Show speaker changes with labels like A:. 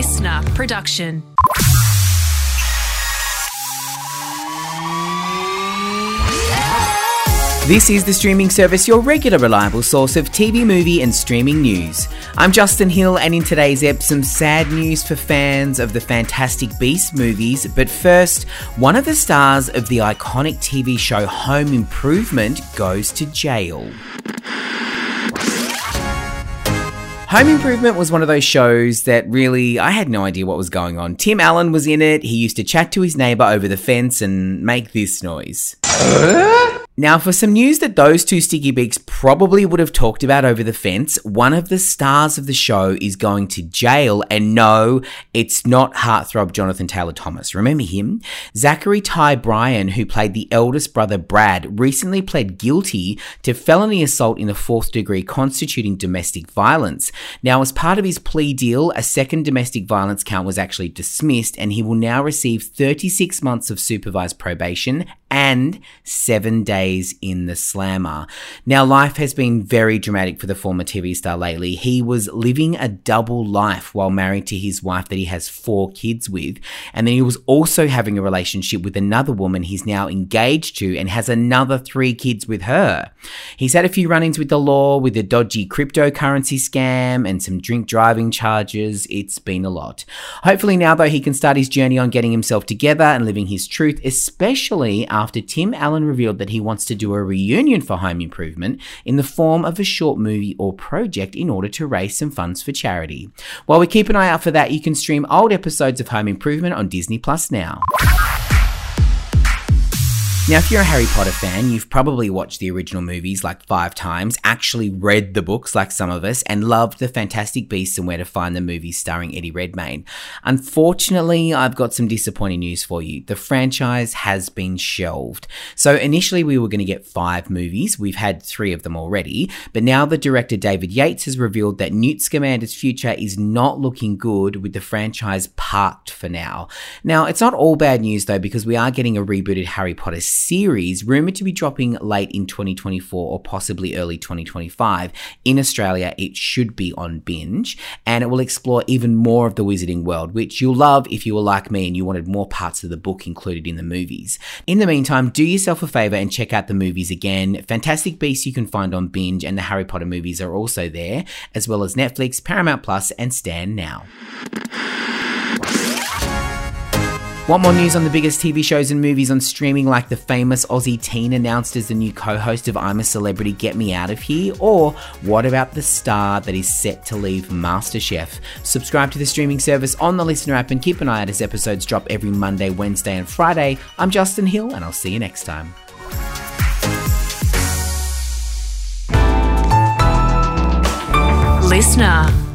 A: listener production.
B: This is the streaming service, your regular reliable source of TV, movie, and streaming news. I'm Justin Hill, and in today's ep, some sad news for fans of the Fantastic Beasts movies. But first, one of the stars of the iconic TV show Home Improvement goes to jail. Home Improvement was one of those shows that really I had no idea what was going on. Tim Allen was in it. He used to chat to his neighbor over the fence and make this noise. Now, for some news that those two sticky beaks probably would have talked about over the fence, one of the stars of the show is going to jail. And no, it's not heartthrob Jonathan Taylor Thomas. Remember him? Zachary Ty Bryan, who played the eldest brother Brad, recently pled guilty to felony assault in the fourth degree constituting domestic violence. Now, as part of his plea deal, a second domestic violence count was actually dismissed, and he will now receive 36 months of supervised probation and seven days in the slammer. Now, life has been very dramatic for the former TV star lately. He was living a double life while married to his wife that he has four kids with. And then he was also having a relationship with another woman he's now engaged to and has another three kids with her. He's had a few run ins with the law with a dodgy cryptocurrency scam and some drink driving charges. It's been a lot. Hopefully, now though, he can start his journey on getting himself together and living his truth, especially after Tim Allen revealed that he wants to do a reunion for Home Improvement in the form of a short movie or project in order to raise some funds for charity. While we keep an eye out for that, you can stream old episodes of Home Improvement on Disney Plus now. Now, if you're a Harry Potter fan, you've probably watched the original movies like five times, actually read the books like some of us, and loved The Fantastic Beasts and Where to Find the movies starring Eddie Redmayne. Unfortunately, I've got some disappointing news for you. The franchise has been shelved. So initially, we were going to get five movies. We've had three of them already, but now the director David Yates has revealed that Newt Scamander's future is not looking good with the franchise parked for now. Now, it's not all bad news though, because we are getting a rebooted Harry Potter series rumored to be dropping late in 2024 or possibly early 2025. In Australia, it should be on binge and it will explore even more of the wizarding world, which you'll love if you were like me and you wanted more parts of the book included in the movies. In the meantime, do yourself a favor and check out the movies again. Fantastic Beasts you can find on binge and the Harry Potter movies are also there, as well as Netflix, Paramount Plus, and Stan Now. Want more news on the biggest TV shows and movies on streaming, like the famous Aussie teen announced as the new co host of I'm a Celebrity, Get Me Out of Here? Or what about the star that is set to leave MasterChef? Subscribe to the streaming service on the Listener app and keep an eye out as episodes drop every Monday, Wednesday, and Friday. I'm Justin Hill, and I'll see you next time.
A: Listener.